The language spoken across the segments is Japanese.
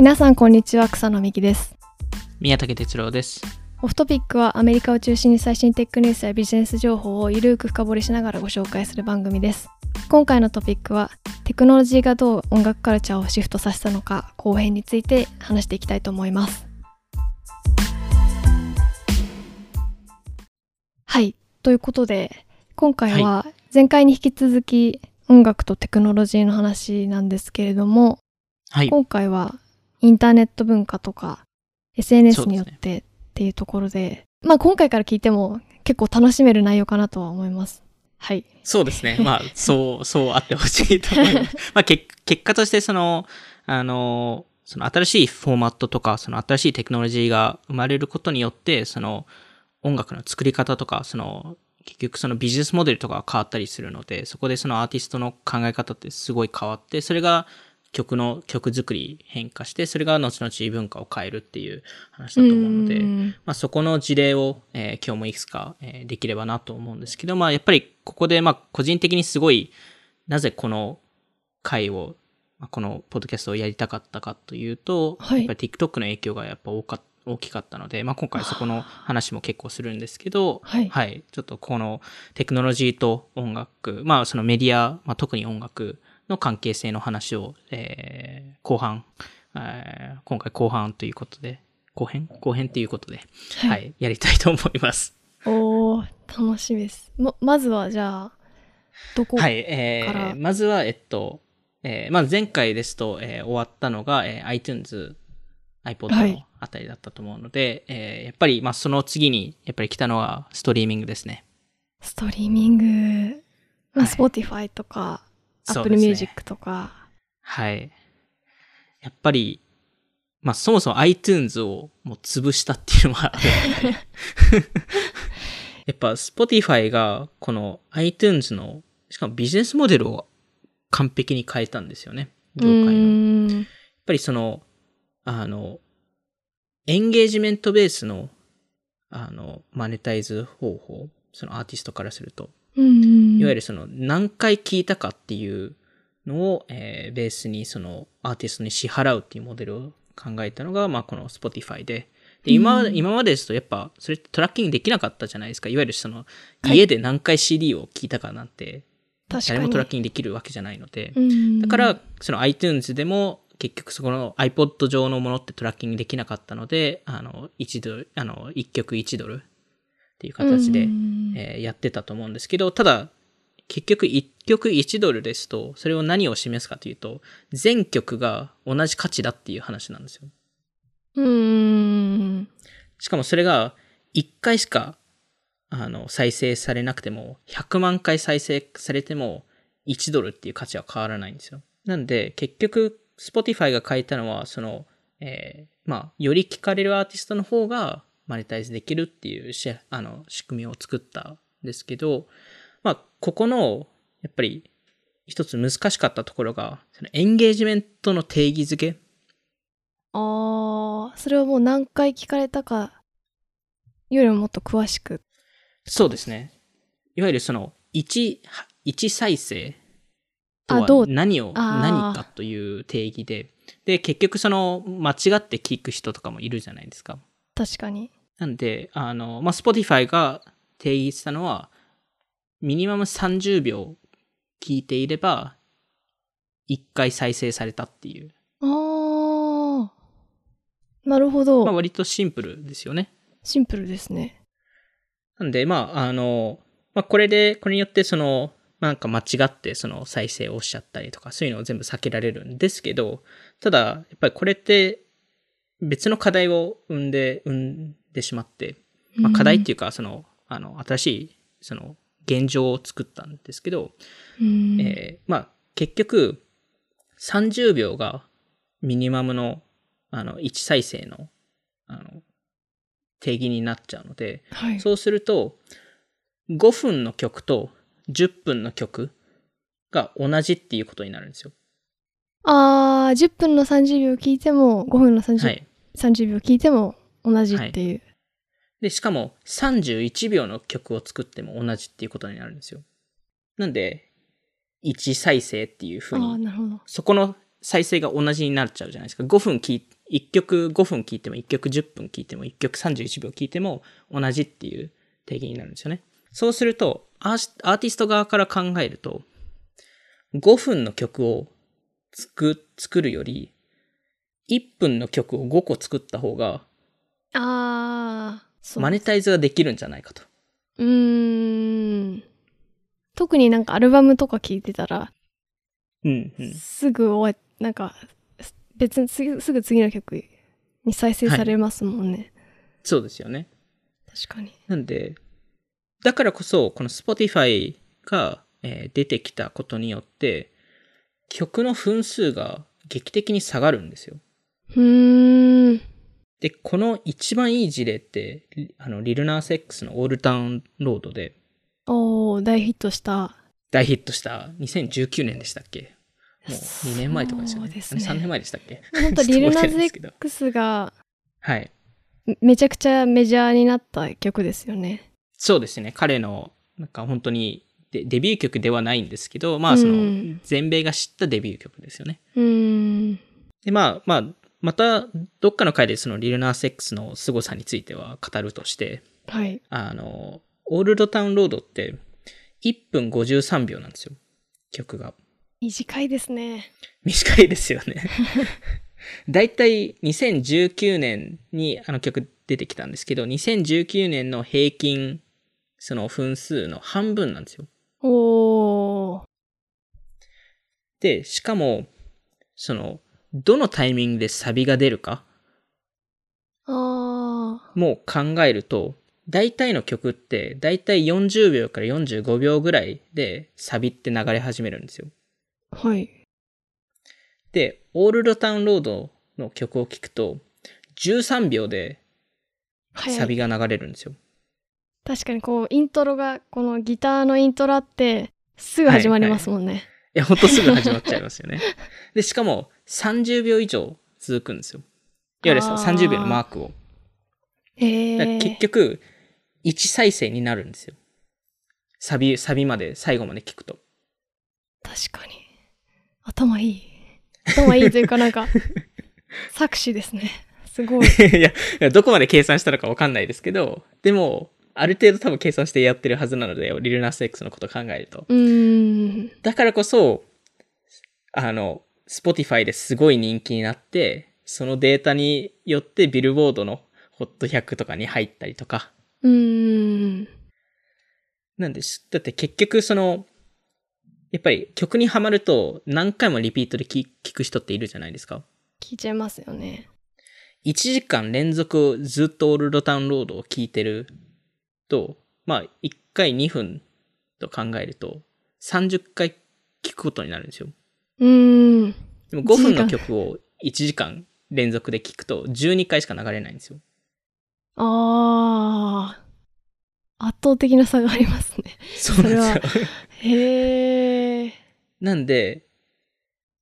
皆さんこんにちは草野美希です。宮武哲郎です。オフトピックはアメリカを中心に最新テックニュースやビジネス情報をゆるーく深掘りしながらご紹介する番組です。今回のトピックはテクノロジーがどう音楽カルチャーをシフトさせたのか後編について話していきたいと思います。はい。ということで今回は前回に引き続き音楽とテクノロジーの話なんですけれどもはい。今回はインターネット文化とか SNS によってっていうところでまあ今回から聞いても結構楽しめる内容かなとは思いますはいそうですね。まあ、そう、そうあってほしいと思います。まあ、結結果として、その、あの、その新しいフォーマットとか、その新しいテクノロジーが生まれることによって、その音楽の作り方とか、その、結局そのビジネスモデルとかが変わったりするので、そこでそのアーティストの考え方ってすごい変わって、それが曲の曲作り変化して、それが後々文化を変えるっていう話だと思うので、うん。まあ、そこの事例を、えー今日もいくつか、えーできればなと思うんですけど、まあ、やっぱりここで、まあ、個人的にすごい、なぜこの回を、まあ、このポッドキャストをやりたかったかというと、はい。やっぱり TikTok の影響がやっぱ多か大きかったので、まあ、今回そこの話も結構するんですけど、はい。ちょっとこのテクノロジーと音楽、まあ、そのメディア、まあ、特に音楽の関係性の話を、えー後半、えー今回後半ということで、後編？後編ということで、はい。はい、やりたいと思います。おー楽しみです。ままずはじゃあどこ、はい、えからー、まずは、えっと、えーまあ、前回ですと、えー終わったのが、えー iTunes、iPod はい。のあたりだったと思うので、えーやっぱり、まあ、その次に、やっぱり来たのはストリーミングですね。ストリーミング、まあ、はい。Spotify とか、Apple ですね Music とかはい。やっぱり、まあそもそも iTunes をもう潰したっていうのは やっぱ Spotify がこの iTunes の、しかもビジネスモデルを完璧に変えたんですよね。業界の。うやっぱりその、あの、エンゲージメントベースの、あの、マネタイズ方法、そのアーティストからすると、うんいわゆるその何回聞いたかっていうのを、えーベースにそのアーティストに支払うっていうモデルを考えたのが、まあこの Spotify で。で今、うん今までですとやっぱそれトラッキングできなかったじゃないですか。いわゆるそのはい家で何回 CD を聞いたかなんて、誰もトラッキングできるわけじゃないので。うんだから、その iTunes でも結局そこの iPod 上のものってトラッキングできなかったので、あの、1ドル、あの、1曲1ドルっていう形で、うんえーやってたと思うんですけど、ただ、結局1曲1ドルですと、それを何を示すかというと、全曲が同じ価値だっていう話なんですよ。うーんしかもそれが1回しか、あの、再生されなくても、100万回再生されても、1ドルっていう価値は変わらないんですよ。なんで、結局、Spotify が書いたのは、その、えーまあ、より聞かれるアーティストの方が、マネタイズできるっていうし、あの、仕組みを作ったんですけど、まあ、ここの、やっぱり、一つ難しかったところが、そのエンゲージメントの定義づけ。ああそれはもう何回聞かれたかよりももっと詳しく。そうですね。いわゆるその、一、一再生とは何を、何かという定義で、で、結局その、間違って聞く人とかもいるじゃないですか。確かになんで、あの、まあ、Spotify が定義したのは、ミニマム30秒聞いていれば、1回再生されたっていう。ああなるほど、まあ、割とシンプルですよね。シンプルですねなんで、まあ、あの、まあ、これで、これによって、その、なんか間違って、その再生をしちゃったりとか、そういうのを全部避けられるんですけど、ただ、やっぱりこれって、別の課題を生んで、生んでしまって、まあ、課題っていうか、その、あの、新しい、その、現状を作ったんですけど、うんえーまあ、結局、30秒がミニマムの、あの、1再生の、あの、定義になっちゃうので、はいそうすると、5分の曲と10分の曲が同じっていうことになるんですよ。あー10分の30秒聞いても5分の 30,、はい。30秒聞いても同じっていう、で、しかも31秒の曲を作っても同じっていうことになるんですよ。なんで、1再生っていう風ああに、なるほどそこの再生が同じになっちゃうじゃないですか。5分聞い、1曲5分聞いても、1曲10分聞いても、1曲31秒聞いても同じっていう定義になるんですよね。そうすると、アーアーティスト側から考えると、5分の曲を作、作るより、1分の曲を5個作った方が、あ。マネタイズができるんじゃないかと。うーん。特になんかアルバムとか聞いてたら、うん、うん。すぐ終わなんか、別にすぐ次の曲に再生されますもんね。そうですよね。確かに。なんで、だからこそ、この Spotify が、えー出てきたことによって、曲の分数が劇的に下がるんですよ。うーん。で、この一番いい事例って、リあの、リルナーセックスのオールタウンロードでおー、大ヒットした。大ヒットした2019年でしたっけ？もう2年前とかですよね。そうですねあれ3年前でしたっけ？本当リルナ覚えてないんですけどゼックスがはい。めめちゃくちゃメジャーになった曲ですよね。そうですね。彼の、なんか本当にデデビュー曲ではないんですけど、まあそのうん、全米が知ったデビュー曲ですよね。うーん。で、まあ、まあ、また、どっかの回でそのリルナーセックスの凄さについては語るとして、はい。あの、オールドタウンロードって1分53秒なんですよ。曲が。短いですね。短いですよね。だいたい2019年にあの曲出てきたんですけど、2019年の平均、その分数の半分なんですよ。おー。で、しかも、その、どのタイミングでサビが出るかあも考えると、大体の曲って、大体40秒から45秒ぐらいでサビって流れ始めるんですよ。ー。はい。で、オールドタウンロードの曲を聴くと、13秒でサビが流れるんですよ。確かにこう、イントロが、このギターのイントロあって、すぐ始まりますもんね。いや、ほんとすぐ始まっちゃいますよね。で、しかも30秒以上続くんですよ。いわゆるあー30秒のマークを。結局、1再生になるんですよ。サビ、サビまで、最後まで聞くと。確かに。頭いい。頭いいというかなんか、作詞ですね。すごい。いやどこまで計算したのかわかんないですけど、でも、ある程度多分計算してやってるはずなので、リルナス X のこと考えると。だからこそ、あの、Spotify ですごい人気になって、そのデータによってビルボードのホット100とかに入ったりとか。うーん。なんです。だって結局その、やっぱり曲にはまると何回もリピートで聞聞く人っているじゃないですか。聞いちゃいますよね。1時間連続ずっとオールドタウンロードを聞いてると、まあ1回2分と考えると30回聞くことになるんですよ。うーん。でも5分の1時間曲を1時間連続で聞くと12回しか流れないんですよ。あー。圧倒的な差がありますね。そうなんですよ。へー。なんで、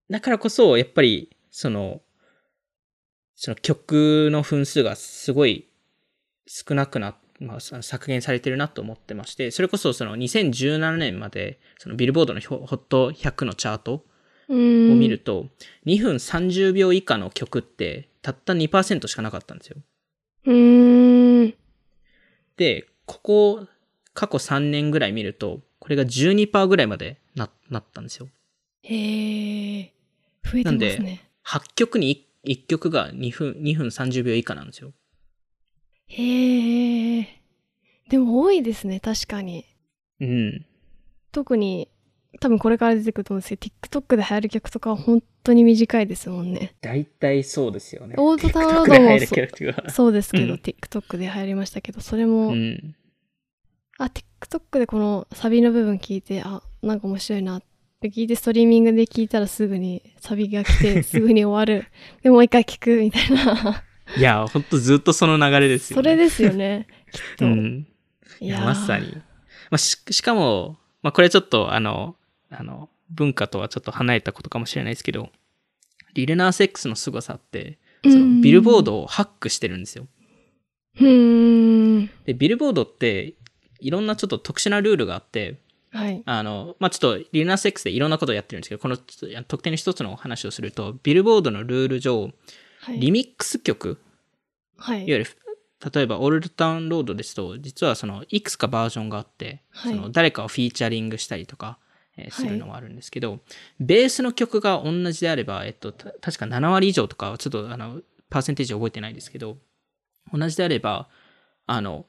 だからこそ、やっぱり、その、その曲の分数がすごい少なくなっまあ、さ削減されてるなと思ってまして、それこそその2017年まで、そのビルボードのホホット100のチャート。を見ると、2分30秒以下の曲って、たった2%しかなかったんですよ。うーん。で、ここ、過去3年ぐらい見ると、これが12%ぐらいまでな、なったんですよ。へー。増えてなんでますね。8曲に 1, 曲が2分、2分30秒以下なんですよ。へー。でも多いですね、確かに。うん。特に、多分これから出てくると思うんですけど、TikTok で流行る曲とかは本当に短いですもんね。大体そうですよね。オールドタウンロードもで入る曲が。そうですけど、うん TikTok で流行りましたけど、それも、うん。あ、TikTok でこのサビの部分聞いて、あ、なんか面白いなって聞いて、ストリーミングで聞いたらすぐにサビが来て、すぐに終わる。で、もう一回聞くみたいな。いや、ほんとずっとその流れですよね。それですよね、きっと。うん。いや、まさに。まあ、し、しかも、まあ、これちょっと、あの、あの、文化とはちょっと離れたことかもしれないですけど、リルナーセックスの凄さって、そのビルボードをハックしてるんですよ。うーん。で、ビルボードって、いろんなちょっと特殊なルールがあって、はい。あの、まあ、ちょっと、リルナス X でいろんなことをやってるんですけど、この特定の一つの話をすると、ビルボードのルール上、はい。リミックス曲、はい。いわゆる、例えば、オールドタウンロードですと、実はその、いくつかバージョンがあって、はいその、誰かをフィーチャリングしたりとか、えーするのもあるんですけど、ベースの曲が同じであれば、えっと、た確か7割以上とか、ちょっと、あの、パーセンテージ覚えてないですけど、同じであれば、あの、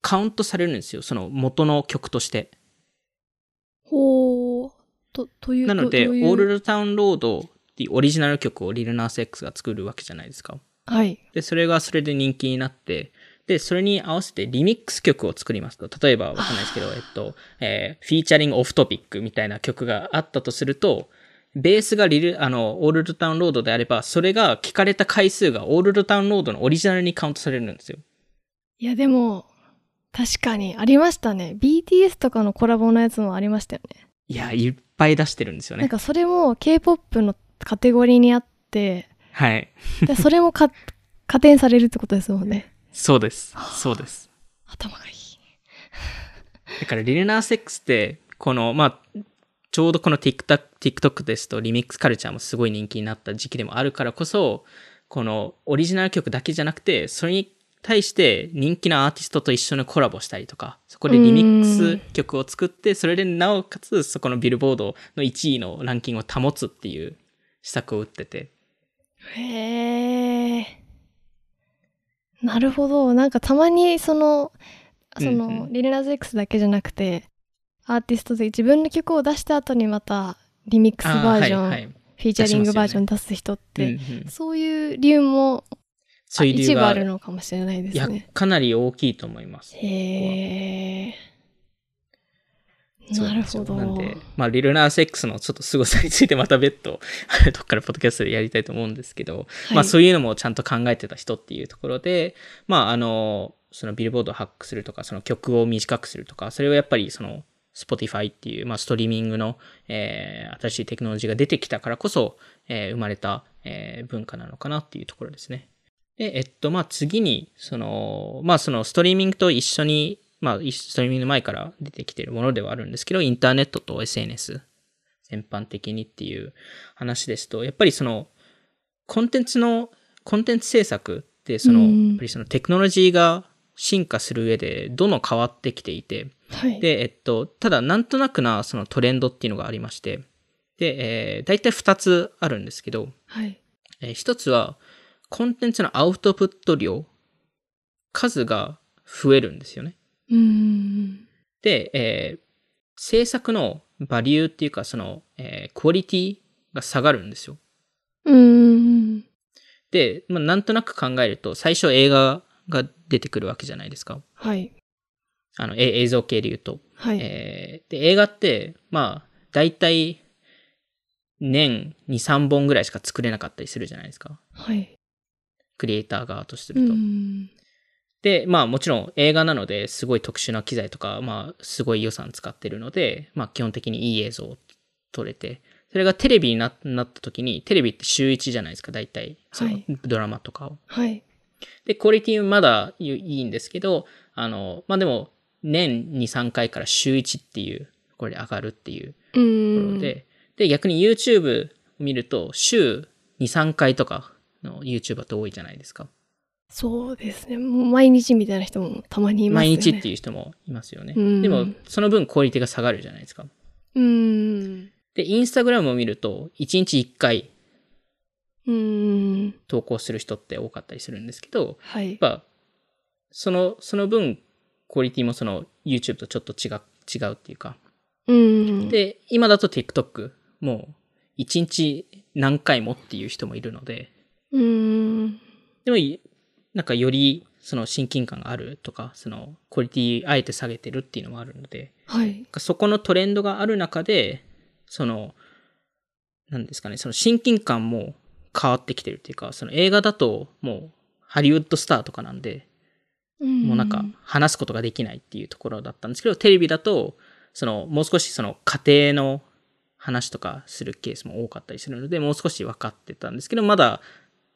カウントされるんですよ。その元の曲として。ほー。と、というなので、オールドタウンロードっていうオリジナル曲をリルナース X が作るわけじゃないですか。はい。で、それがそれで人気になって、で、それに合わせてリミックス曲を作りますと、例えばわかんないですけど、えっと、えーフィーチャリングオフトピックみたいな曲があったとすると、ベースがリル、あの、オールドタウンロードであれば、それが聞かれた回数がオールドタウンロードのオリジナルにカウントされるんですよ。いや、でも、確かにありましたね。BTS とかのコラボのやつもありましたよね。いや、いっぱい出してるんですよね。なんかそれも K-POP のカテゴリーにあって、はい。でそれもか 加点されるってことですもんね。そうです。そうです。頭がいい。だから、リルナース X って、この、まあ、ちょうどこの TikTok, TikTok ですとリミックスカルチャーもすごい人気になった時期でもあるからこそ、このオリジナル曲だけじゃなくて、それに対して人気のアーティストと一緒にコラボしたりとか、そこでリミックス曲を作って、それでなおかつそこのビルボードの1位のランキングを保つっていう施策を打ってて、へえ。なるほど。なんかたまにその、その、うんうんリルナズ X だけじゃなくて、アーティストで自分の曲を出した後にまたリミックスバージョン、あはいはいフィーチャリングバージョン出す人って、うんうんそういう理由もそういう理由が一部あるのかもしれないですね。、かなり大きいと思います。へえ。なんるほど。なんで、まあ、リルナース X のちょっと凄さについてまた別途、どっからポッドキャストでやりたいと思うんですけど、はいまあ、そういうのもちゃんと考えてた人っていうところで、まあ、あの、そのビルボードをハックするとか、その曲を短くするとか、それはやっぱりその、Spotify っていう、まあ、ストリーミングの、えー新しいテクノロジーが出てきたからこそ、えー生まれた、えー文化なのかなっていうところですね。で、えっと、まあ、次に、その、まあ、そのストリーミングと一緒に、まあ、ストリーミングの前から出てきているものではあるんですけど、インターネットと SNS 全般的にっていう話ですと、やっぱりその、コンテンツの、コンテンツ制作って、その、うんやっぱりそのテクノロジーが進化する上で、どんどん変わってきていて、はい。で、えっと、ただなんとなくなそのトレンドっていうのがありまして、で、えー、大体2つあるんですけど、はい。えー一つは、コンテンツのアウトプット量、数が増えるんですよね。うーん。で、えー制作のバリューっていうか、その、えークオリティが下がるんですよ。うーん。で、まあ、なんとなく考えると、最初映画が出てくるわけじゃないですか。はい。あの、え映像系で言うと。はい。えーで、映画って、まあ、大体、年2、3本ぐらいしか作れなかったりするじゃないですか。はい。クリエイター側とすうると。ん。で、まあもちろん映画なのですごい特殊な機材とか、まあすごい予算使ってるので、まあ基本的にいい映像を撮れて、それがテレビにななった時に、テレビって週1じゃないですか、大体。そのはいドラマとかを。はい。で、クオリティまだいいいんですけど、あの、まあでも、年2、3回から週1っていう、これで上がるっていううとこん。ろで、で、逆に YouTube を見ると、週2、3回とかの YouTuber って多いじゃないですか。そうですね。もう毎日みたいな人もたまにいますよね。毎日っていう人もいますよね。うんでも、その分クオリティが下がるじゃないですか。う。うん。で、インスタグラムを見ると、1日1回うん。投稿する人って多かったりするんですけど、はいやっ。ぱ、その、その分、クオリティもその YouTube とちょっと違う、違うっていうか。うん。で、今だと TikTok、もう、1日何回もっていう人もいるので、うん。でもい、なんかより、その親近感があるとか、その、クオリティあえて下げてるっていうのもあるので、はい。そこのトレンドがある中で、その、なんですかね、その親近感も変わってきてるっていうか、その映画だともうハリウッドスターとかなんで、もうなんか話すことができないっていうところだったんですけど、テレビだと、そのもう少しその家庭の話とかするケースも多かったりするので、もう少し分かってたんですけど、まだ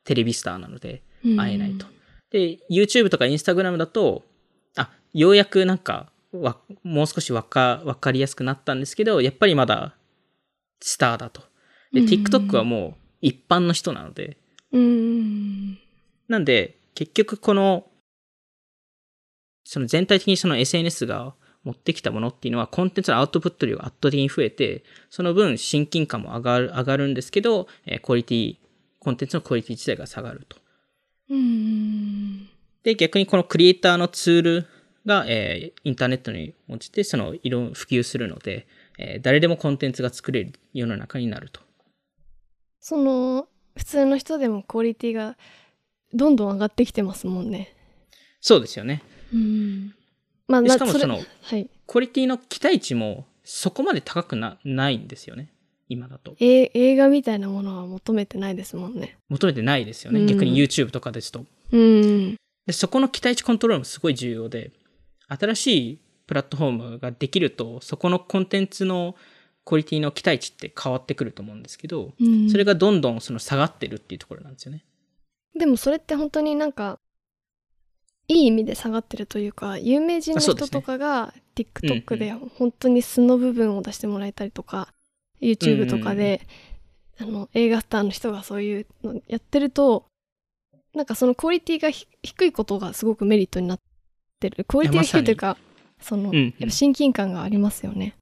テレビスターなので会えないと。で、YouTube とか Instagram だと、あ、ようやくなんかわもう少しわか、わかりやすくなったんですけど、やっぱりまだスターだと。で、うん TikTok はもう一般の人なので、うん。なんで、結局この、その全体的にその SNS が持ってきたものっていうのは、コンテンツのアウトプット量が圧倒的に増えて、その分親近感も上がる、上がるんですけど、えークオリティ、コンテンツのクオリティ自体が下がると。うん。で、逆にこのクリエイターのツールが、えーインターネットに落ちて、その、いろん普及するので、えー誰でもコンテンツが作れる世の中になると。その、普通の人でもクオリティがどんどん上がってきてますもんね。そうですよね。うん。まあ、しかもそのはい。クオリティの期待値もそこまで高くな、ないんですよね。今だと。え映画みたいなものは求めてないですもんね。求めてないですよね。うん逆に YouTube とかですと。うん。でそこの期待値コントロールもすごい重要で、新しいプラットフォームができると、そこのコンテンツのクオリティの期待値って変わってくると思うんですけど、うん、それがどんどんその下がってるっていうところなんですよね。でもそれって本当になんかいい意味で下がってるというか有名人の人とかがうん TikTok うで本当に素の部分を出してもらえたりとか、YouTube とかで、あの映画スターの人がそういうのやってるとなんかそのクオリティがひ低いことがすごくメリットになってる。クオリティが低いというかその、うんうん。やっぱ親近感がありますよね。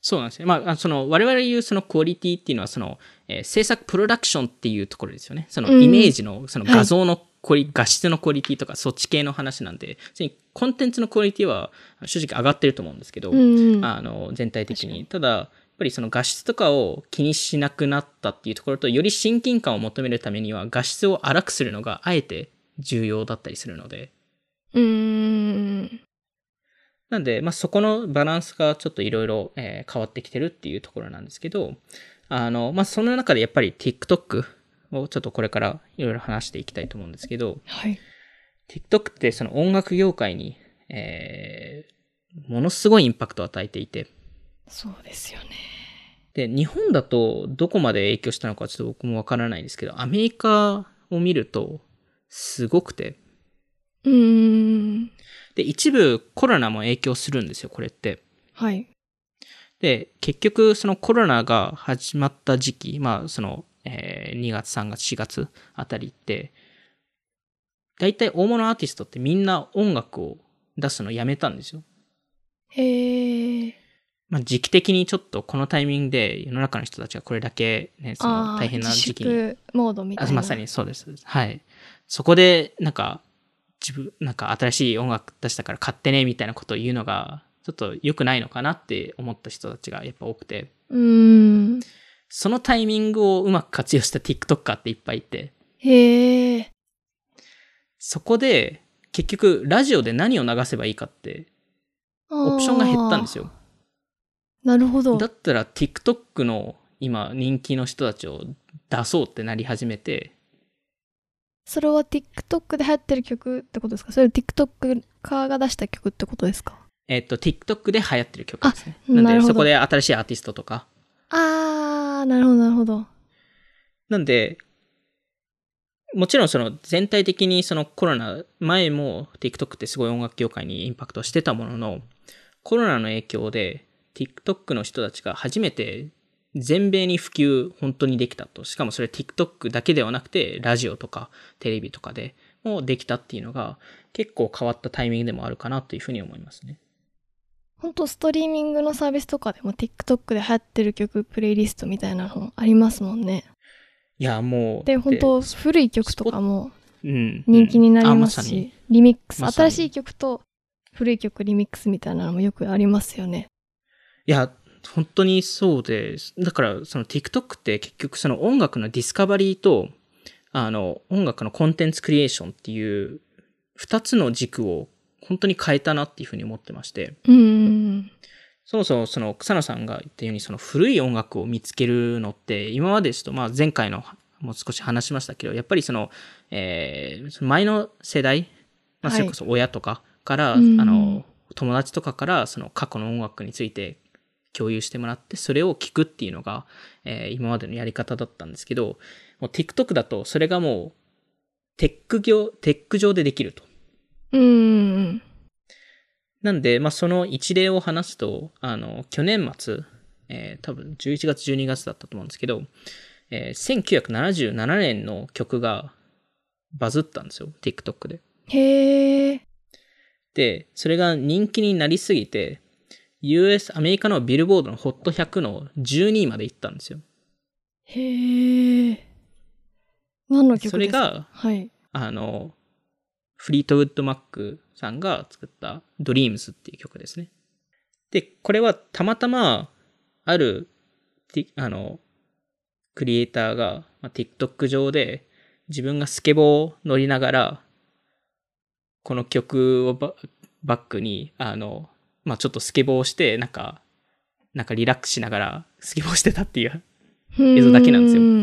そうなんですね。まああ、その、我々言うそのクオリティっていうのは、その、えー制作プロダクションっていうところですよね。そのうん。イメージの、その画像のクオリ、画質のクオリティとか、そっち系の話なんで、コンテンツのクオリティは正直上がってると思うんですけど、うんうん。あの、全体的に。ただ、ぱりその画質とかを気にしなくなったっていうところと、より親近感を求めるためには、画質を荒くするのがあえて重要だったりするので、うーんなんで、まあ、そこのバランスがちょっといろいろ変わってきてるっていうところなんですけど、あの、まあ、その中でやっぱり TikTok をちょっとこれからいろいろ話していきたいと思うんですけど、はい。TikTok ってその音楽業界に、えー、ものすごいインパクトを与えていて、そうですよね。で、日本だとどこまで影響したのかちょっと僕もわからないんですけど、アメリカを見るとすごくて、うーんで、一部コロナも影響するんですよ、これって。はい。で、結局、そのコロナが始まった時期、まあ、その、えー2月、3月、4月あたりって、大体大物アーティストってみんな音楽を出すのやめたんですよ。へえ。まあ、時期的にちょっとこのタイミングで世の中の人たちがこれだけね、その大変な時期にモードみたいな。あまさにそうです。はい。そこで、なんか、自分、なんか新しい音楽出したから買ってね、みたいなことを言うのが、ちょっと良くないのかなって思った人たちがやっぱ多くて、うーん。そのタイミングをうまく活用した TikToker っていっぱいいて、へえ。そこで、結局、ラジオで何を流せばいいかって、オプションが減ったんですよ。なるほどだ。ったら TikTok の今人気の人たちを出そうってなり始めて、それは TikTok で流行ってる曲ってことですか？それ TikTok カーが出した曲ってことですか？えっと、TikTok で流行ってる曲ですね。あなんで、そこで新しいアーティストとか。あー、なるほど、なるほど。なんで、もちろんその全体的にそのコロナ前も TikTok ってすごい音楽業界にインパクトしてたものの、コロナの影響で TikTok の人たちが初めて全米に普及本当にできたと。しかもそれ TikTok だけではなくて、ラジオとかテレビとかでもできたっていうのが結構変わったタイミングでもあるかなというふうに思いますね。本当ストリーミングのサービスとかでも TikTok で流行ってる曲プレイリストみたいなのありますもんね。いや、もう。で、本当古い曲とかもうん、人気になりあますし、まさに。リミックス、ま新しい曲と古い曲リミックスみたいなのもよくありますよね。いや、本当にそうで、だからその TikTok って結局その音楽のディスカバリーと、あの、音楽のコンテンツクリエーションっていう二つの軸を本当に変えたなっていうふうに思ってまして、うーん。そもそもその草野さんが言ったようにその古い音楽を見つけるのって、今までですと、まあ前回のもう少し話しましたけど、やっぱりその、えーその前の世代、まあはい。それこそ親とかから、うん。あの、友達とかからその過去の音楽について共有してもらって、それを聞くっていうのが、えー今までのやり方だったんですけど、もう TikTok だとそれがもう、テック業、テック上でできると。うーん。なんで、まあ、その一例を話すと、あの、去年末、えー多分11月、12月だったと思うんですけど、えー1977年の曲がバズったんですよ、TikTok で。へえ。で、それが人気になりすぎて、US、アメリカのビルボードの HOT100 の12位まで行ったんですよ。へえ。何の曲ですか？それが、はい。あの、フリートウッドマックさんが作った Dreams っていう曲ですね。で、これはたまたま、ある、あの、クリエイターが、まあ、TikTok 上で自分がスケボーを乗りながら、この曲をババックに、あの、まあ、ちょっとスケボーをして、なんか、なんかリラックスしながらスケボーしてたっていう映像だけなんですよよ。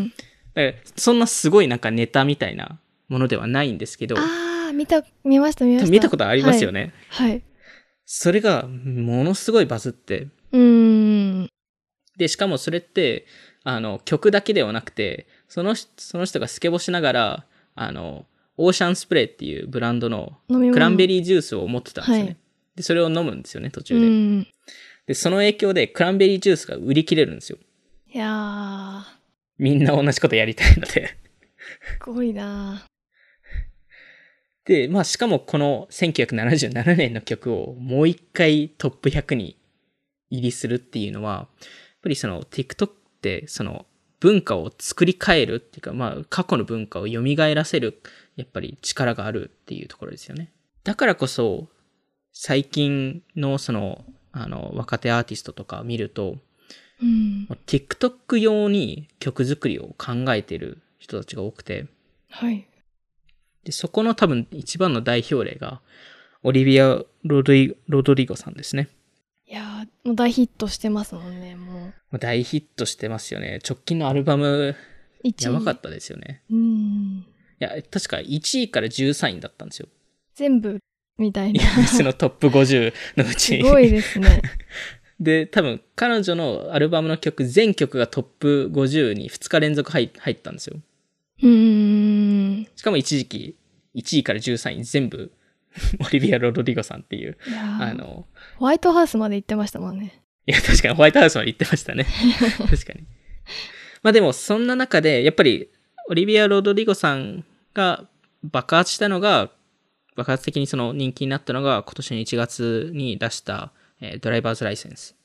だからそんなすごいなんかネタみたいなものではないんですけど、ああ、見た、見ました、見ました。見たことありますよね。はい。はい。それがものすごいバズって、うーん。で、しかもそれって、あの、曲だけではなくて、その人、その人がスケボーしながら、あの、オーシャンスプレーっていうブランドの。クランベリリージュースを持ってたんですよね。はいで、それを飲むんですよね、途う中で。ん。で、その影響でクランベリージュースが売り切れるんですよ。いやみんな同じことやりたいので。ー、すごいなで、まあ、しかもこの1977年の曲をもう一回トップ100に入りするっていうのは、やっぱりその TikTok ってその文化を作り変えるっていうか、まあ、過去の文化を蘇らせる、やっぱり力があるっていうところですよね。だからこそ、最近のその、あの、若手アーティストとか見ると、うん。TikTok 用に曲作りを考えている人たちが多くて、はい。で、そこの多分一番の代表例が、オリビア・ロドリロドリゴさんですね。いやー、もう大ヒットしてますもんね、もう。もう大ヒットしてますよね。直近のアルバム、一やばかったですよね。うん。いや、確か1位から13位だったんですよ。全部、みたいな。そのトップ50のうちすごいですね。で、多分彼女のアルバムの曲、全曲がトップ50に2日連続入入ったんですよ。うーん。しかも一時期、1位から13位全部、オリビア・ロドリゴさんっていう、あの、ホワイトハウスまで行ってましたもんね。いや、確かにホワイトハウスまで行ってましたね。確かに。まあでも、そんな中で、やっぱり、オリビア・ロドリゴさんが爆発したのが、爆発的にその人気になったのが、今年の1月に出した、えードライバーズライセンス。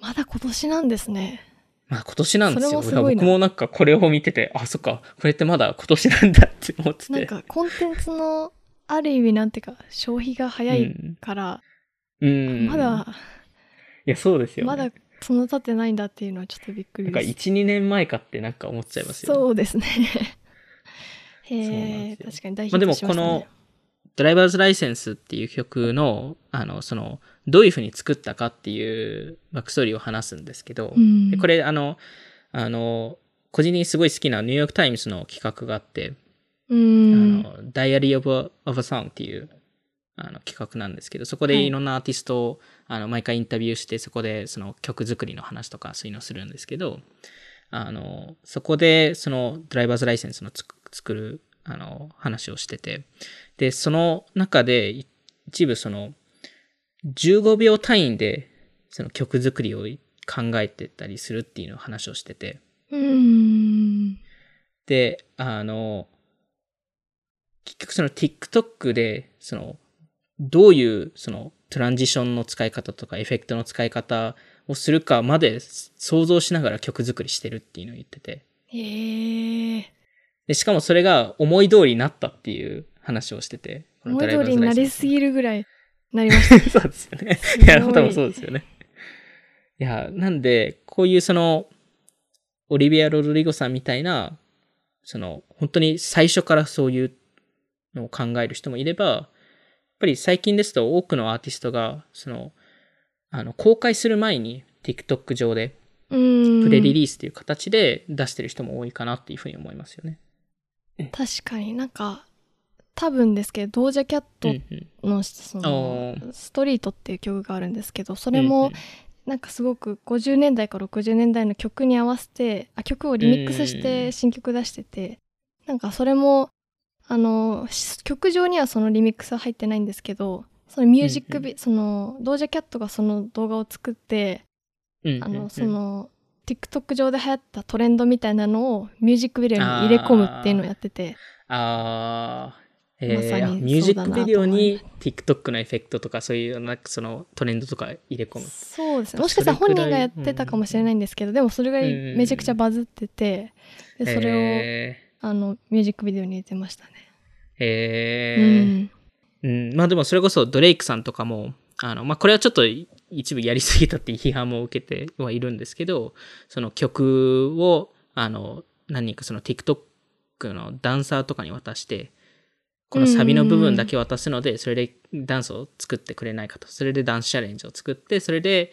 まだ今年なんですね。まあ今年なんですよ。す僕もなんかこれを見てて、あ、そっか、これってまだ今年なんだって思ってて。なんかコンテンツのある意味なんていうか消費が早いうんから、うん。まだ、いや、そうですよ、ね。まだそんな経ってないんだっていうのはちょっとびっくなんかりです。1、2年前かってなんか思っちゃいますよ、ね。そうですね。へえ、確かに大ヒまあでもットしましたね。このドライバーズライセンスっていう曲の、あの、その、どういうふうに作ったかっていうバックストーリーを話すんですけど、うんでこれ、あの、あの、個人的にすごい好きなニューヨークタイムズの企画があって、うーん。あの、Diary of a, of a Song っていうあの企画なんですけど、そこではいいろんなアーティストを、あの毎回インタビューして、そこでその曲作りの話とかそういうのをするんですけど、あの、そこでその drivers license の作るあの話をしてて、で、その中でい一部その15秒単位でその曲作りを考えてたりするっていうのを話をしてて、うーん。で、あの、結局その TikTok で、その、どういうそのトランジションの使い方とかエフェクトの使い方をするかまで想像しながら曲作りしてるっていうのを言ってて。へえ。で、しかもそれが思い通りになったっていう話をしてて。思い通りになりすぎるぐらいなりました。そうですよね。ごいいや、多分そうですよね。いや、なんで、こういうその、オリビア・ロドリゴさんみたいな、その、本当に最初からそういうのを考える人もいれば、やっぱり最近ですと多くのアーティストが、その、あの、公開する前に TikTok 上で。プレリリースっていう形で出してる人も多いかなっていうふうに思いますよね。確かになんか、多分ですけど、ドージャキャッうト。のそのストリートっていう曲があるんですけどそれもうんなんかすごく50年代から60年代の曲に合わせてあ曲をリミックスしうんて新曲出しててなんかそれもあのし曲上にはそのリミックスは入ってないんですけどそのミュージックビ、そのドージャキャットがその動画を作って、あのその TikTok 上で流行ったトレンドみたいなのをミュージックビデオに入れ込むっていうのをやってて。あー。えー、ミュージックビデオにそ TikTok のエフェクトとかそういうなんかそのトレンドとか入れ込む。そうですね。もしかしたら本人がやってたかもしれないんですけど、でもそれぐらいめちゃくちゃバズっててでそれを、えあのミュージックビデオに入れてましたね。ー。えうーん。うん、まあでもそれこそドレイクさんとかも、あの、まあこれはちょっと一部やりすぎたっていう批判も受けてはいるんですけど、その曲を、あの、何人かその TikTok のダンサーとかに渡して、このサビの部分だけ渡すので、それでダンスを作ってくれないかと。それでダンスチャレンジを作って、それで、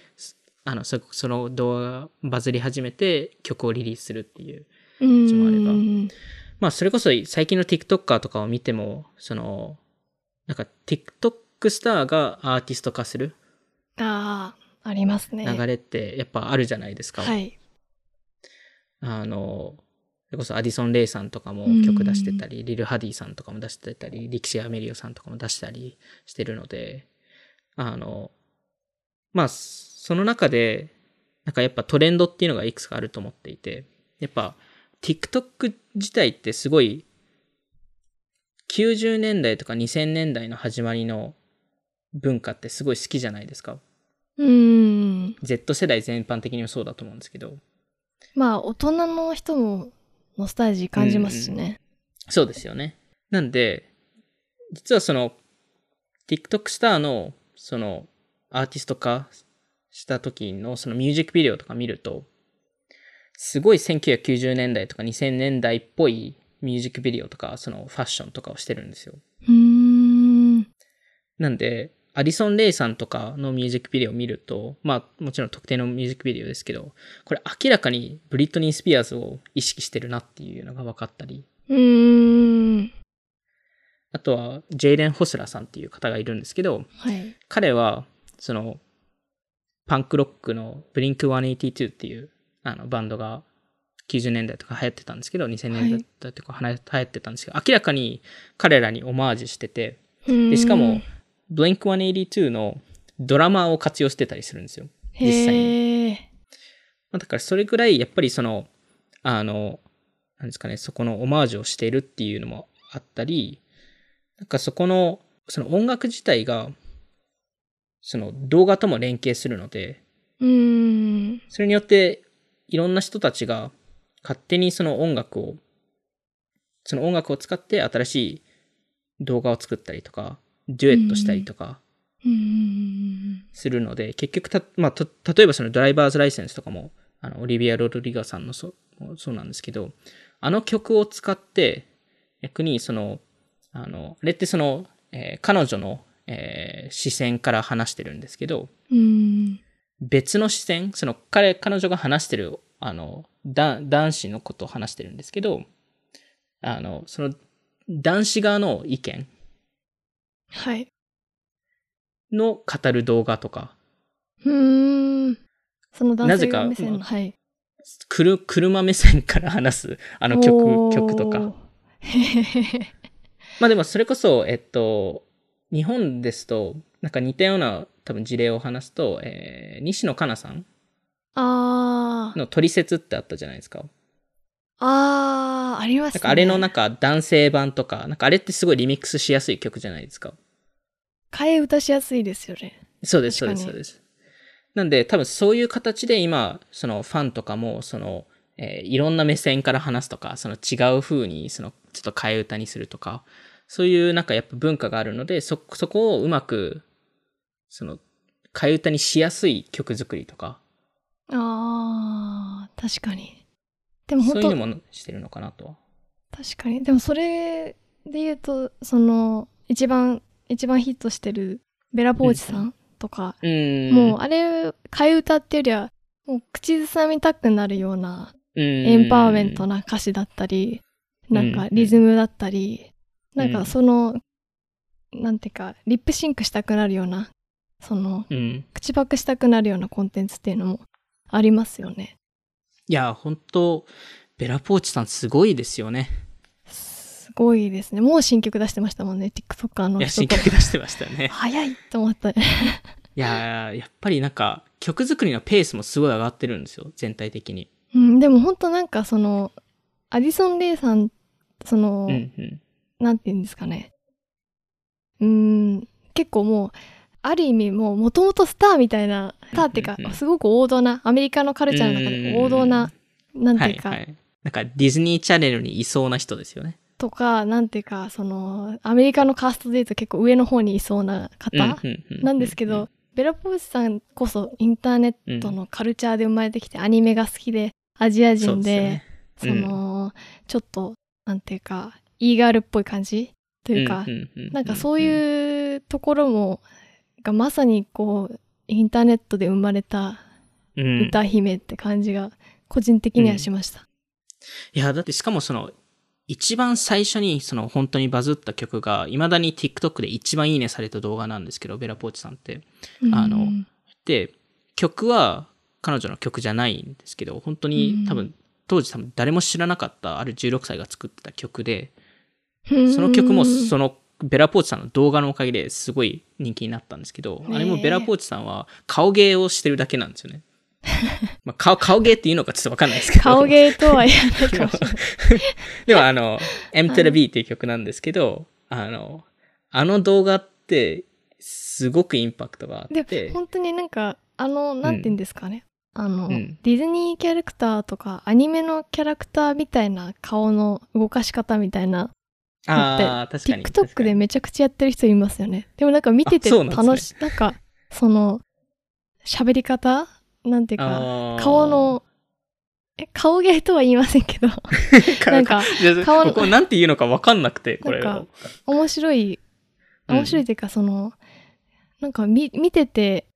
あの、そその動画がバズり始めて曲をリリースするっていう。うんちもあればうんまあそれこそ最近の TikToker とかを見ても、その、なんか TikTok スターがアーティスト化するああありますね。流れってやっぱあるじゃないですか。はい。あの、それこそアディソン・レイさんとかも曲出してたり、リル・ハディさんとかも出してたり、リキシア・メリオさんとかも出したりしてるので、あの、まあ、その中で、なんかやっぱトレンドっていうのがいくつかあると思っていて、やっぱ TikTok 自体ってすごい90年代とか2000年代の始まりの文化ってすごい好きじゃないですか。うん。Z 世代全般的にもそうだと思うんですけど、まあ大人の人もノスタルジー感じますしね。そうですよね。なんで、実はその、TikTok スターの、その、アーティスト化した時のそのミュージックビデオとか見ると、すごい1990年代とか2000年代っぽいミュージックビデオとか、そのファッションとかをしてるんですよ。なんで、アディソン・レイさんとかのミュージックビデオを見ると、まあもちろん特定のミュージックビデオですけど、これ明らかにブリトニー・スピアーズを意識してるなっていうのが分かったり、うーん。あとは、ジェイレン・ホスラーさんっていう方がいるんですけど、はい。彼は、その、パンクロックのブリンク182っていうあのバンドが90年代とか流行ってたんですけど、2000年代とか流行ってたんですけど、明らかに彼らにオマージュしてて、ででしかも、ブリンク182のドラマーを活用してたりするんですよ。実際に。まあだからそれぐらいやっぱりその、あの、なんですかね、そこのオマージュをしているっていうのもあったり、なんかそこの、その音楽自体が、その動画とも連携するので、うーん。それによっていろんな人たちが勝手にその音楽を、その音楽を使って新しい動画を作ったりとか、デュエットしたりとか。するので、結局た、まあ、と例えばそのドライバーズライセンスとかも、あの、オリビア・ロドリガさんのそもそうなんですけど、あの曲を使って、逆にその、あの、あれってその、えー彼女の、えー視線から話してるんですけど。別の視線、その彼、彼女が話してる、あの、だ男子のことを話してるんですけど、あの、その男子側の意見はい。の語る動画とか、うーん。その男性なぜか目線の、まはい。くる、車目線から話す、あの曲、曲とか。まあでもそれこそ、えっと、日本ですと、なんか似たような多分事例を話すと、えー西野カナさんあー。の取説ってあったじゃないですか。あー、ありますね。なんかあれのなんか男性版とか、なんかあれってすごいリミックスしやすい曲じゃないですか。替え歌しやすいですよね。そうです、そうです、そうです。なんで多分そういう形で今、そのファンとかも、その、えーいろんな目線から話すとか、その違う風に、そのちょっと替え歌にするとか、そういうなんかやっぱ文化があるので、そ、そこをうまく、その、替え歌にしやすい曲作りとか、あー、確かに。でもそう本当いうのもしてるのかなとは。確かに。でもそれで言うと、その、一番、一番ヒットしてるベラ・ポーチさんとか、うーん。もうあれ、替え歌っていうよりは、もう口ずさみたくなるようなうん、エンパワーメントな歌詞だったり、なんかうんリズムだったり、なんかうんその、なんていうか、リップシンクしたくなるような、その、うん。口パクしたくなるようなコンテンツっていうのもありますよね。いや、本当ベラポーチさんすごいですよね。すごいですね。もう新曲出してましたもんね、TikToker のいや。新曲出してましたね。早いと思った。いやー、やっぱりなんか、曲作りのペースもすごい上がってるんですよ、全体的に。うん、でも本当なんかその、アディソン・レイさん、その、うんうん。なんて言うんですかね。うーん、結構もう、ある意味もう、もともとスターみたいな、スターっていうかすごく王道な、アメリカのカルチャーの中で王道な、なんてはいいうか、はい。なんか、ディズニーチャンネルにいそうな人ですよね。とか、なんていうか、その、アメリカのカーストで言うと結構上の方にいそうな方、なんですけど、、ベラポーチさんこそインターネットのカルチャーで生まれてきて、アニメが好きで、アジア人で、その、ちょっと、なんていうか、イーガールっぽい感じというか、なんかそうういうところも、がまさにこう、インターネットで生まれたん、うん。歌姫って感じが、個人的にはしました。いや、だってしかもその、一番最初にその本当にバズった曲が、未だに TikTok で一番いいねされた動画なんですけど、ベラポーチさんって。あのうんで、曲は彼女の曲じゃないんですけど、本当に多分、当時多分誰も知らなかったある16歳が作ってた曲で、その曲もそのベラポーチさんの動画のおかげですごい人気になったんですけど、あれもベラポーチさんは顔芸をしてるだけなんですよね。まあ顔、顔芸っていうのかちょっとわかんないですけど。顔芸とは言わないかもしれない。でもあの、M to the B っていう曲なんですけど、あの、あの動画って、すごくインパクトがあっでて、本当になんかあのなんて言うんですかね、あの、うんディズニーキャラクターとかアニメのキャラクターみたいな顔の動かし方みたいなああ、確かに。TikTok でめちゃくちゃやってる人いますよね。でもなんか見てて楽しい。なんかその喋り方？なんていうか顔、のえ顔芸とは言いませんけど。なんか顔のここなんて言うのかわかんなくて、これをなんか。面白い面白いっていうか、そのなんか見見てて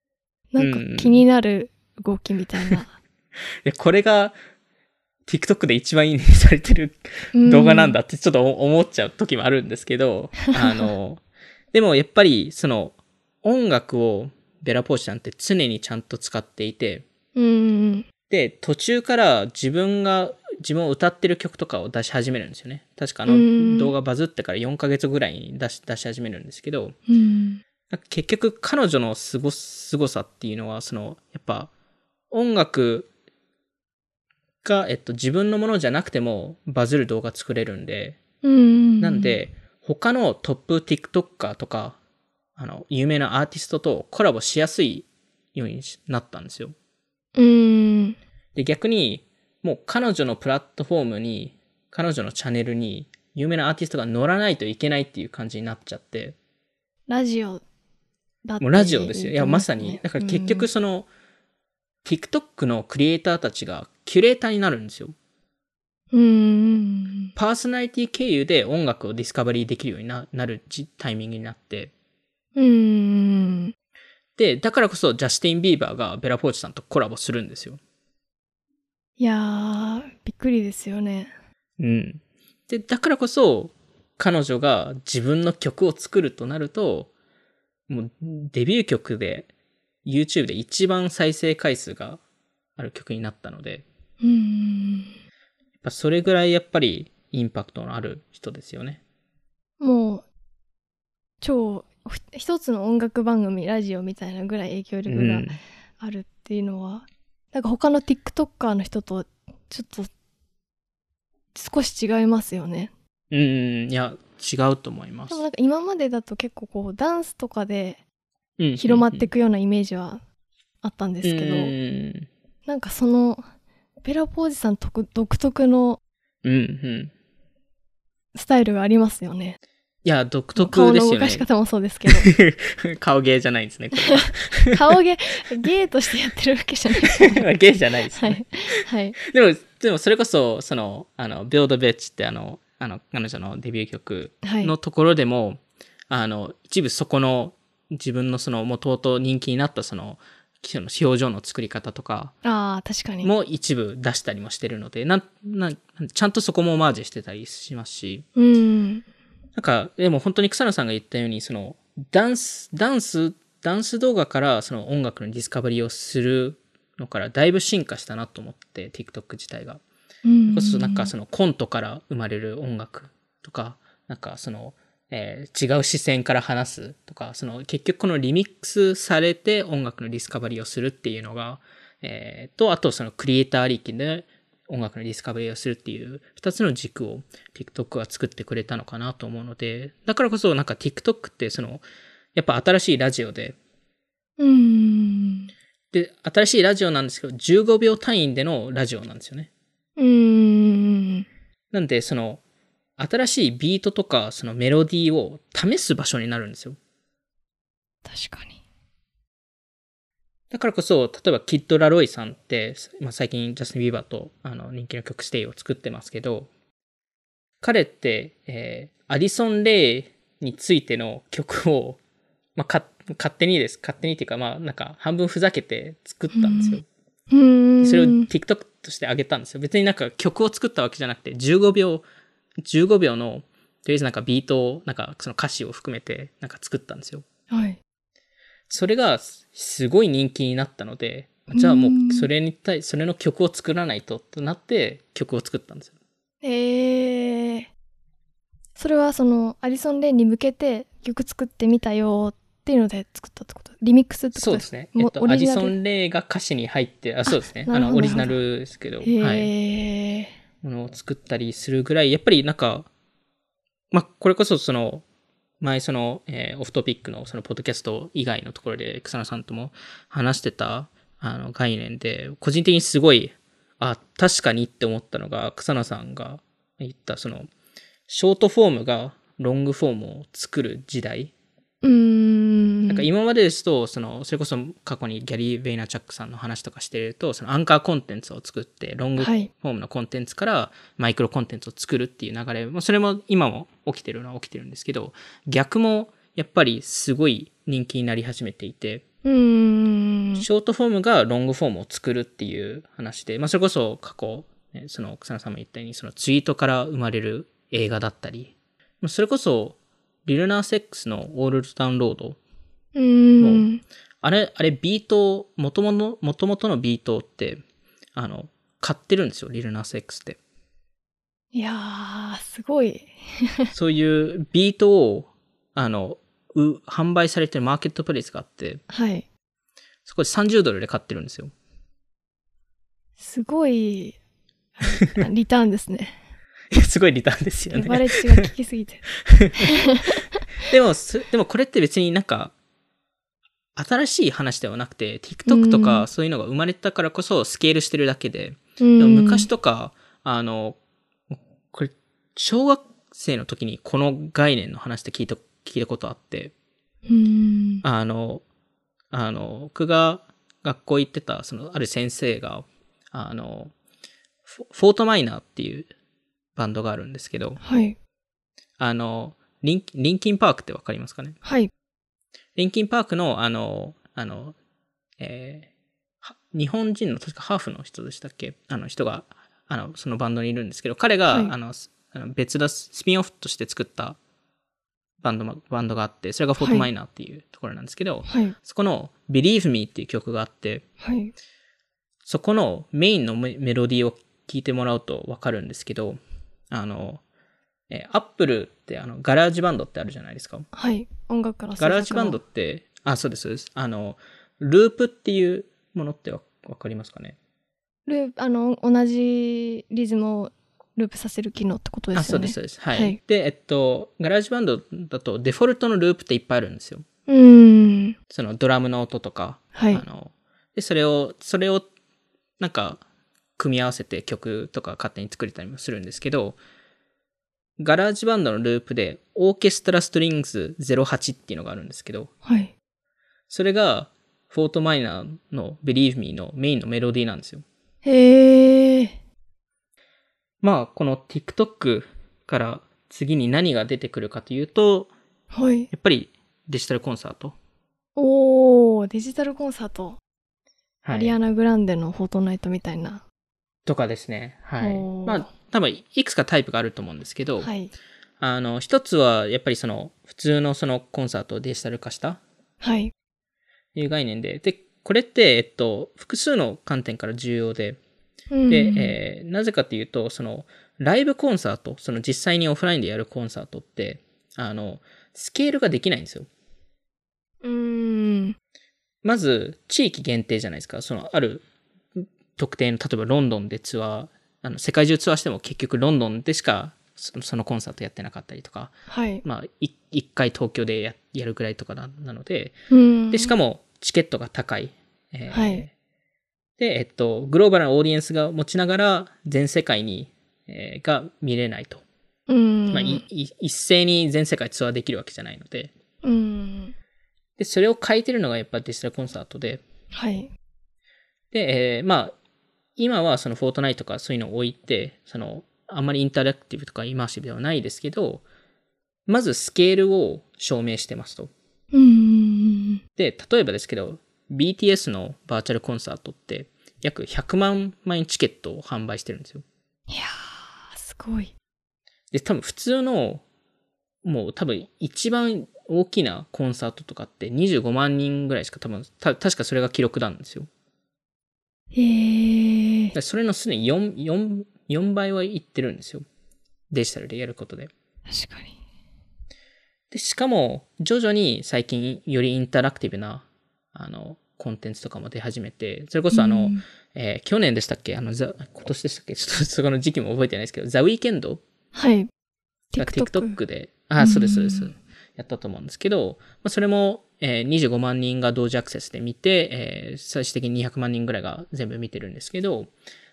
なんか気になる動きみたいな、でこれが TikTok で一番いいねされてる動画なんだだってちょっと思っちゃう時もあるんですけど、あの、でもやっぱりその音楽をベラポーチさんって常にちゃんと使っていて、で、途中から自分が、自分を歌ってる曲とかを出し始めるんですよね。確かあうんの動画バズってから4ヶ月ぐらいに出し出し始めるんですけど、結局彼女のすご、すごさっていうのは、その、やっぱ音楽が、えっと、自分のものじゃなくてもバズる動画作れるんで、うんうんなんで、他のトップ TikToker とか、あの、有名なアーティストとコラボしやすいようになったんですよ。うんで、逆に、もう彼女のプラットフォームに、彼女のチャンネルに、有名なアーティストが乗らないといけないっていう感じになっちゃって、ラジオだってもうラジオですよ。いや、まさに。だから結局その、TikTok のクリエイターたちがキュレーターになるんですよ。パーソナリティ経由で音楽をディスカバリーできるようにななるじタイミングになって、うんうんで、だからこそジャスティン・ビーバーがベラ・ポーチさんとコラボするんですよ。いやーびっくりですよねうん。で、だからこそ、彼女が自分の曲を作るとなると、もうデビュー曲で YouTube で一番再生回数がある曲になったので、うんやっぱそれぐらいやっぱりインパクトのある人ですよね。もう超ふ一つの音楽番組ラジオみたいなぐらい影響う力がん。あるっていうのは、なんか他の TikToker の人とちょっと少し違いますよねうん、いや、違うと思いますでも。なんか今までだと結構こうダンスとかでうん広まっていくようなイメージはあったんですけど、うん。なんかそのペラポージさん独独特のうん、うん。スタイルがありますよね。いや、独顔特ですよねの動かし。方もそうですけど 顔芸じゃないですね、これ 顔芸ゲーとしてやってるわけじゃないですねは。芸じゃないですね。はいはいでも、でもそれこそ、その、あの、Build a Bitch ってあの、あの、彼女のデビュー曲はいのところでも、あの、一部そこの、自分のその、もともと人気になったその、その表情の作り方とかああ確かにも一部出したりもしてるので、な、な、ちゃんとそこもオマージュしてたりしますし、うんなんか、でも本当に草野さんが言ったように、その、ダンス、ダンス、ダンス動画からその音楽のディスカバリーをするのからだいぶ進化したなと思って、TikTok 自体が。うんそなんかそのコントから生まれる音楽とか、なんかその、えー違う視線から話すとか、その結局このリミックスされて音楽の discovery をするっていうのが、えーと、あとそのクリエイターありきで音楽の discovery をするっていう二つの軸を TikTok は作ってくれたのかなと思うので、だからこそなんか TikTok ってその、やっぱ新しいラジオで、うーん。で、新しいラジオなんですけど、15秒単位でのラジオなんですよね。うーん。なんで、その、新しいビートとか、そのメロディーを試す場所になるんですよ。確かに。だからこそ、例えばキッド・ラロイさんって、まあ、最近ジャスティン・ビーバーとあの人気の曲 Stay を作ってますけど、彼って、えーアディソン・レイについての曲を、まあ、か勝手にです。勝手にっていうか、まあ、なんか半分ふざけて作ったんですよ。それを TikTok として上げたんですよ。別になんか曲を作ったわけじゃなくて、15秒、15秒の、とりあえずなんかビートを、なんかその歌詞を含めて、なんか作ったんですよ。はい。それがすごい人気になったので、じゃあもうそれに対、それの曲を作らないととなって曲を作ったんですよ。えー。それはそのアディソン・レイに向けて曲作ってみたよっていうので作ったってこと？リミックスってことそうですね。えもっと、アリソン・レイが歌詞に入って、あ、そうですね。あの、オリジナルですけど、へはい。ものを作ったりするぐらい、やっぱりなんか、まあ、これこそその、前その、えーオフトピックのそのポッドキャスト以外のところで草野さんとも話してたあの概念で、個人的にすごい、あ、確かにって思ったのが、草野さんが言ったその、ショートフォームがロングフォームを作る時代。うん。なんか今までですと、その、それこそ過去にギャリー・ベイナチャックさんの話とかしてると、そのアンカーコンテンツを作って、ロングフはい。ォームのコンテンツからマイクロコンテンツを作るっていう流れ、もうそれも今も起きてるのは起きてるんですけど、逆もやっぱりすごい人気になり始めていて、うーん。ショートフォームがロングフォームを作るっていう話で、まあそれこそ過去、ね、その草野さんも言ったように、そのツイートから生まれる映画だったり、まあそれこそリルナーセックスのオールドダウンロードうーん。あれ、あれ、ビート、もともと、もともとのビートって、あの、買ってるんですよ、リルナース X って。いやー、すごい。そういうビートを、あの、う販売されてるマーケットプレイスがあって、はい。そこで30ドルで買ってるんですよ。すごい、リターンですね。すごいリターンですよレバね。レッジが効きすぎて。でも、すでもこれって別になんか、新しい話ではなくて、TikTok とうかんそういうのが生まれたからこそスケールしてるだけで、ででも昔とか、あの、これ、小学生の時にこの概念の話って聞いた、聞いたことあって、うん。あの、あの、僕が学校行ってた、その、ある先生が、あの、フォフォートマイナーっていうバンドがあるんですけど、はい。あの、リンリンキンパークってわかりますかね？はい。リンキンパークの、あの、あの、えーは日本人の確かハーフの人でしたっけ？あの人が、あの、そのバンドにいるんですけど、彼が、はいあの、別だ、スピンオフとして作ったバンドも、バンドがあって、それが Fort Minor っていうところなんですけど、はい。そこの Believe Me っていう曲があって、はい。そこのメインのメメロディーを聞いてもらうとわかるんですけど、あの、えー、Apple ってあの、 GarageBand ってあるじゃないですか。はい。音楽から GarageBand って、あ、そうです、そうです。あの、ループっていうものってわわかりますかね？ループ、あの、同じリズムをループさせる機能ってことであ、すよね。そうです、そうです。はい。はいで、えっと、ガラージバンドだとデフォルトのループっていっぱいあるんですよ。うーん。そのドラムの音とか、はいあ。の、で、それを、それを、なんか、組み合わせて曲とか勝手に作れたりもするんですけど、ガラージバンドのループで、オーケストラストリングス08っていうのがあるんですけど、はい。それが、フォートマイナーの Believe Me のメインのメロディーなんですよ。へえ。まあ、この TikTok から次に何が出てくるかというと、はい。やっぱりデジタルコンサート。おー、デジタルコンサート。はアリアナ・グランデのフォートナイトみたいな。とかですね。はい。まあ、多分いくつかタイプがあると思うんですけど、はい。あの、一つは、やっぱりその、普通のそのコンサートをデジタル化したはい。という概念で、で、これって、えっと、複数の観点から重要で、うんで、えーなぜかっていうと、その、ライブコンサート、その実際にオフラインでやるコンサートって、あの、スケールができないんですよ。うん。まず、地域限定じゃないですか。その、ある特定の、例えばロンドンでツアー、あの、世界中ツアーしても結局ロンドンでしかそそのコンサートやってなかったりとか、はい。まあ、い一回東京でややるぐらいとかななので、うん。で、しかもチケットが高い。えーはいで、えっと、グローバルなオーディエンスが持ちながら、全世界に、えーが見れないと。うん。まあ、いい一斉に全世界ツアーできるわけじゃないので。うん。で、それを変えてるのがやっぱデジタルコンサートで。はい。で、えーまあ、今はそのフォートナイトとかそういうのを置いて、その、あんまりインタラクティブとかイマーシブではないですけど、まずスケールを証明してますと。うん。で、例えばですけど、BTS のバーチャルコンサートって約100万枚チケットを販売してるんですよ。いやー、すごい。で、多分普通の、もう多分一番大きなコンサートとかって25万人ぐらいしか多分、た確かそれが記録なんですよ。へー。でそれのすでに4、4、4倍はいってるんですよ。デジタルでやることで。確かに。で、しかも、徐々に最近よりインタラクティブな、あの、コンテンツとかも出始めて、それこそあの、うんえー去年でしたっけ？あの、ザ今年でしたっけ？ちょっとそこの時期も覚えてないですけど、ザ・ウィーケンドはい。が TikTok。TikTok で、あ、そうです、そうですうん。やったと思うんですけど、まあ、それも、えー25万人が同時アクセスで見て、えー最終的に200万人ぐらいが全部見てるんですけど、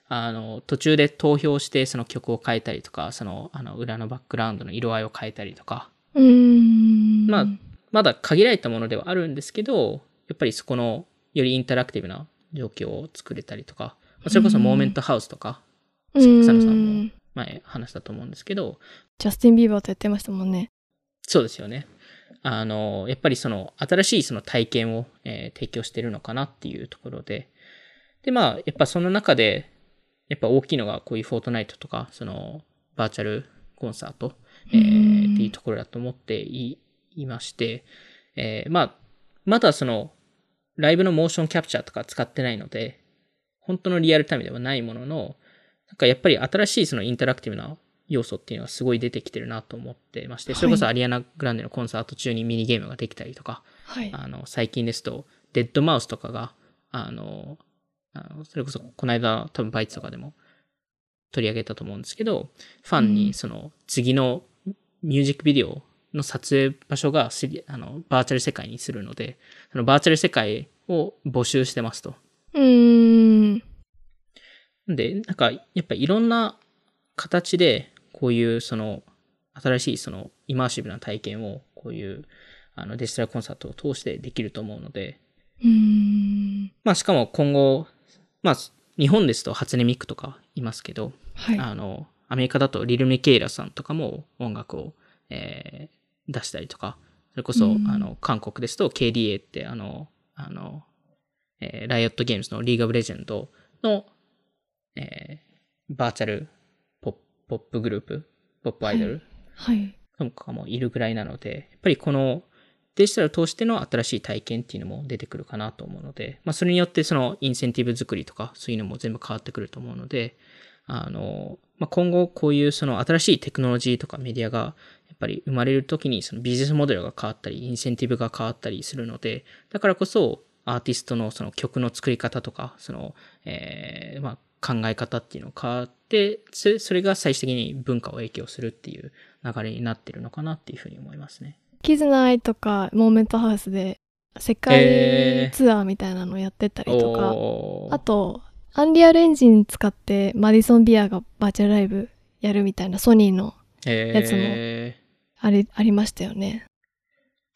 あの、途中で投票してその曲を変えたりとか、その、あの、裏のバックグラウンドの色合いを変えたりとか、うーん。まあ、まだ限られたものではあるんですけど、やっぱりそこの、よりインタラクティブな状況を作れたりとか、まあそれこそモーメントハウスとか、草野さんも前話したと思うんですけど、ジャスティン・ビーバーとやってましたもんね。そうですよね。あの、やっぱりその、新しいその体験を、えー提供してるのかなっていうところで。で、まあ、やっぱその中で、やっぱ大きいのがこういうフォートナイトとか、その、バーチャルコンサート、えーうんっていうところだと思っていいまして、えーまあ、まだその、ライブのモーションキャプチャーとか使ってないので、本当のリアルタイムではないものの、なんかやっぱり新しいそのインタラクティブな要素っていうのはすごい出てきてるなと思ってまして、それこそアリアナ・グランデのコンサート中にミニゲームができたりとか、はい。あの、最近ですと、デッドマウスとかが、あの、あのそれこそこの間多分バイツとかでも取り上げたと思うんですけど、ファンうんにその次のミュージックビデオの撮影場所があのバーチャル世界にするので、そのバーチャル世界を募集してますと。うーん。で、なんか、やっぱいろんな形で、こういうその、新しいその、イマーシブな体験を、こういう、あの、デジタルコンサートを通してできると思うので、うーん。まあ、しかも今後、まあ、日本ですと初音ミクとかいますけど、はい。あの、アメリカだとリル・ミケイラさんとかも音楽を、えー出したりとか、それこそ、うんあの、韓国ですと KDA って、あの、あの、えーライオットゲームズのリーグ・オブ・レジェンドの、えーバーチャルポップグループ、ポップアイドル？はい。とかもいるぐらいなので、やっぱりこのデジタルを通しての新しい体験っていうのも出てくるかなと思うので、まあそれによってそのインセンティブ作りとかそういうのも全部変わってくると思うので、あの、まあ今後こういうその新しいテクノロジーとかメディアがやっぱり生まれるときにそのビジネスモデルが変わったり、インセンティブが変わったりするので、だからこそアーティストのその曲の作り方とか、その、えーまあ考え方っていうのが変わって、それが最終的に文化を影響するっていう流れになってるのかなっていうふうに思いますね。キズナアイとか Moment House で世界ツアーみたいなのやってたりとか、おーあと、 Unreal Engine 使ってマディソンビアがバーチャルライブやるみたいなソニーのやつもえあれありましたよね。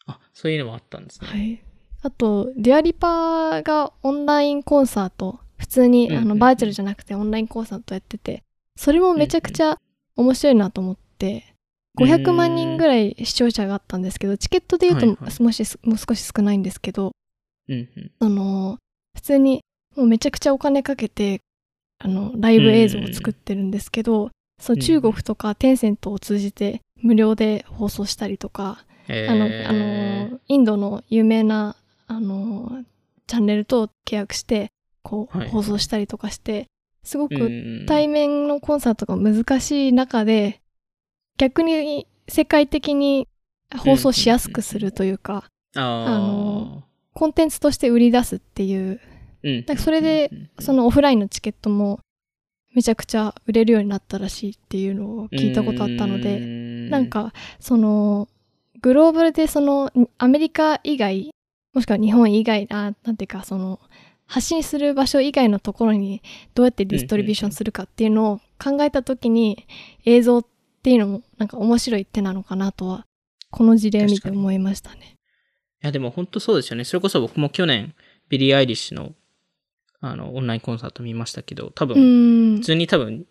ーあ、そういうのもあったんですね。はい。あと、デュアリパーがオンラインコンサート、普通に、うんうんうん。あのバーチャルじゃなくてオンラインコンサートやってて、それもめちゃくちゃ面白いなと思って、500万人ぐらい視聴者があったんですけど、チケットで言うと、はいはい。もしもう少し少ないんですけど、うんうん。あの普通にもうめちゃくちゃお金かけてあのライブ映像を作ってるんですけど、その中国とかテンセントを通じて無料で放送したりとか、えあのーあのインドの有名なあのチャンネルと契約してこう、はい。放送したりとかしてすごくうん対面のコンサートが難しい中で逆に世界的に放送しやすくするというか、ああのコンテンツとして売り出すっていうー、うん。それでそのオフラインのチケットもめちゃくちゃ売れるようになったらしいっていうのを聞いたことあったので、ななん、かそのグローバルでそのアメリカ以外もしくは日本以外あなんていうかその発信する場所以外のところにどうやって distribution するかっていうのを考えた時に映像っていうのもなんか面白い手なのかなとはこの事例を見て思いましたね。いや、でも本当そうですよね。それこそ僕も去年、ビリー・アイリッシュの、あの、オンラインコンサート見ましたけど、多う分、ん普通に多分、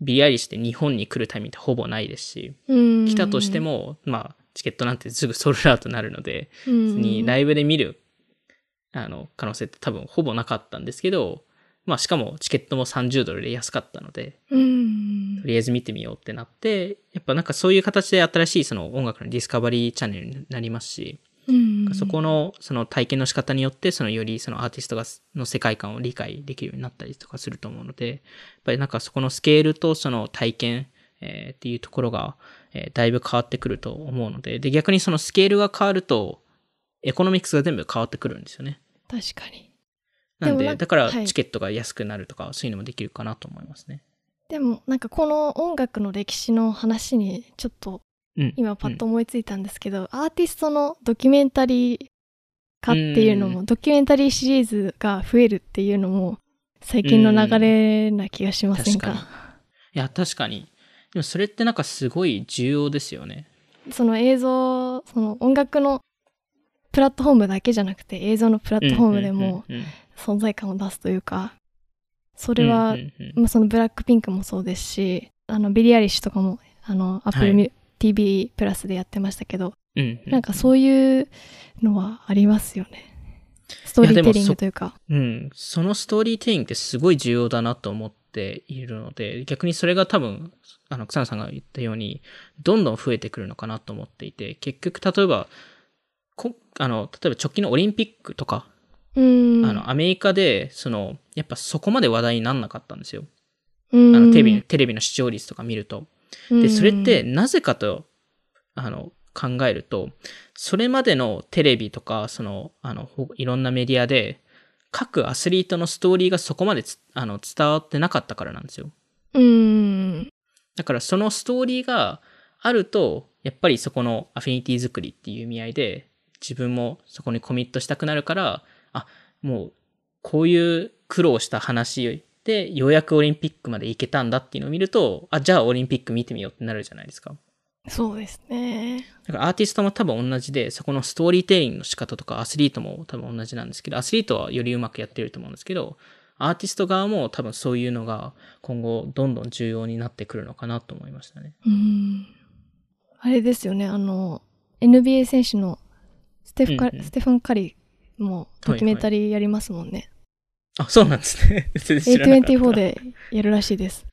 ビリー・アイリッシュって日本に来るタイミングってほぼないですし、うん来たとしても、まあ、チケットなんてすぐソールドアウトになるので、うん普通にライブで見る、あの、可能性って多分ほぼなかったんですけど、まあ、しかもチケットも30ドルで安かったので、うん。とりあえず見てみようってなって、やっぱなんかそういう形で新しいその音楽のディスカバリーチャンネルになりますし、うん。そこのその体験の仕方によって、そのよりそのアーティストがの世界観を理解できるようになったりとかすると思うので、やっぱりなんかそこのスケールとその体験、えーっていうところが、えーだいぶ変わってくると思うので、で、逆にそのスケールが変わると、エコノミクスが全部変わってくるんですよね。確かに。なんで、でだからはいチケットが安くなるとか、そういうのもできるかなと思いますね。でもなんかこの音楽の歴史の話にちょっとうん。今パッと思いついたんですけど、アーティストのドキュメンタリー化っていうのも、ドキュメンタリーシリーズが増えるっていうのも最近の流れな気がしませんか,、確いや、確かに。でもそれってなんかすごい重要ですよね。その映像その音楽のプラットフォームだけじゃなくて映像のプラットフォームでも存在感を出すというかそれは、まあ、そのブラックピンクもそうですしあのビリー・アイリッシュとかもあの Apple、はい TV プラスでやってましたけどうんうんなんかそういうのはありますよね。ストーリーテリングというか。うん。そのストーリーテリングってすごい重要だなと思っているので、逆にそれが多分、あの、草野さんが言ったように、どんどん増えてくるのかなと思っていて、結局、例えば、こあの、例えば直近のオリンピックとか、うん。あの、アメリカで、その、やっぱそこまで話題になんなかったんですよ。うん、あの、テレビ、テレビの視聴率とか見ると。うんで、それって、なぜかと、あの、考えると、それまでのテレビとか、その、あの、ほいろんなメディアで、各アスリートのストーリーがそこまでつあの伝わってなかったからなんですよ。うん。だからそのストーリーがあると、やっぱりそこのアフィニティ作りっていう意味合いで、自分もそこにコミットしたくなるから、あ、もう、こういう苦労した話で、ようやくオリンピックまで行けたんだっていうのを見ると、あ、じゃあオリンピック見てみようってなるじゃないですか。そうですね。だからアーティストも多分同じで、そこのストーリーテリングの仕方とかアスリートも多分同じなんですけど、アスリートはよりうまくやってると思うんですけど、アーティスト側も多分そういうのが今後どんどん重要になってくるのかなと思いましたね。うん。あれですよね、あの、NBA 選手のステフカ、うんうんステファン・カリーもドキュメンタリーやりますもんね。あ、そうなんですね。全然知らなかった。A24 でやるらしいです。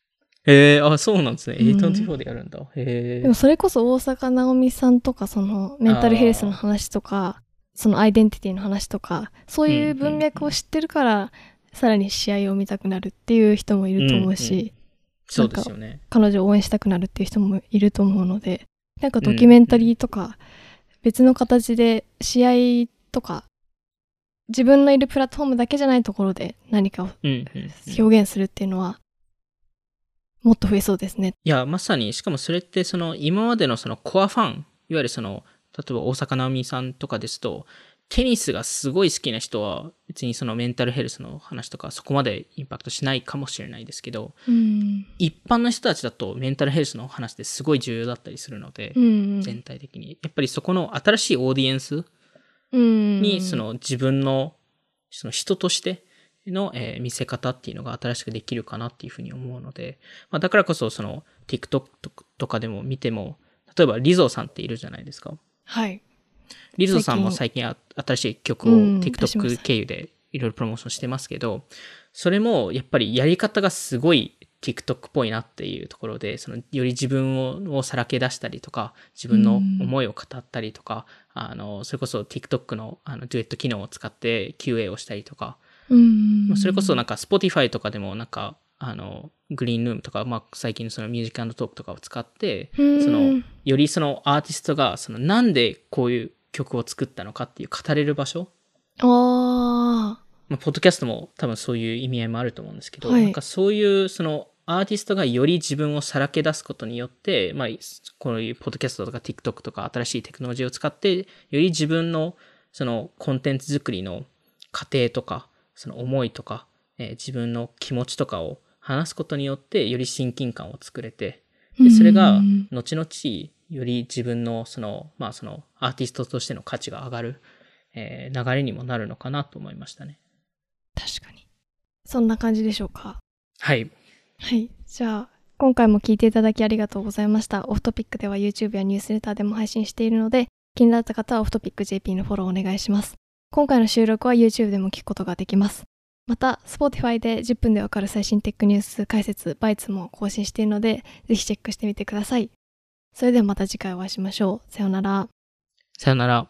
へえあ、そうなんですね。うん A24 でやるんだ。へえでもそれこそ大坂なおみさんとかそのメンタルヘルスの話とかそのアイデンティティの話とかそういう文脈を知ってるから、さらに試合を見たくなるっていう人もいると思うし、うんうんそうですよね。彼女を応援したくなるっていう人もいると思うのでなんかドキュメンタリーとか別の形で試合とか自分のいるプラットフォームだけじゃないところで何かを表現するっていうのはもっと増えそうですね。いや、まさに、しかもそれって、その、今までのそのコアファン、いわゆるその、例えば大坂なおみさんとかですと、テニスがすごい好きな人は、別にそのメンタルヘルスの話とか、そこまでインパクトしないかもしれないですけど、うん一般の人たちだとメンタルヘルスの話ってすごい重要だったりするので、うん全体的に。やっぱりそこの新しいオーディエンスうんに、その自分の、その人としての、えー見せ方っていうのが新しくできるかなっていうふうに思うので、まあ、だからこそその TikTok とかでも見ても、例えばリゾーさんっているじゃないですか。はいリゾーさんも最近。あ新しい曲を TikTok た。経由でいろいろプロモーションしてますけど、それもやっぱりやり方がすごい TikTok っぽいなっていうところで、そのより自分ををさらけ出したりとか、自分の思いを語ったりとか、あの、それこそ TikTok のあのデュエット機能を使って QA をしたりとか、うん。それこそなんか Spotify とかでもなんか、あの、 Greenroom とか、まあ、最近のその Music Talk とかを使って、その、よりそのアーティストが、その、なんでこういう曲を作ったのかっていう語れる場所。あまあ、ポッドキャストも多分そういう意味合いもあると思うんですけど、はい。なんかそういう、その、アーティストがより自分をさらけ出すことによって、まあ、こういうポッドキャストとか TikTok とか新しいテクノロジーを使って、より自分のそのコンテンツ作りの過程とか、その思いとか、えー自分の気持ちとかを話すことによって、より親近感を作れて、でそれがうん後々より自分のその、まあそのアーティストとしての価値が上がる、えー流れにもなるのかなと思いましたね。確かにそんな感じでしょうか？はい。はい。じゃあ、今回も聞いていただきありがとうございました。オフトピックでは YouTube やニュースレターでも配信しているので、気になった方はオフトピック JP のフォローお願いします。今回の収録は YouTube でも聞くことができます。また、Spotify で10分でわかる最新テックニュース解説、バイツも更新しているので、ぜひチェックしてみてください。それではまた次回お会いしましょう。さようなら。さようなら。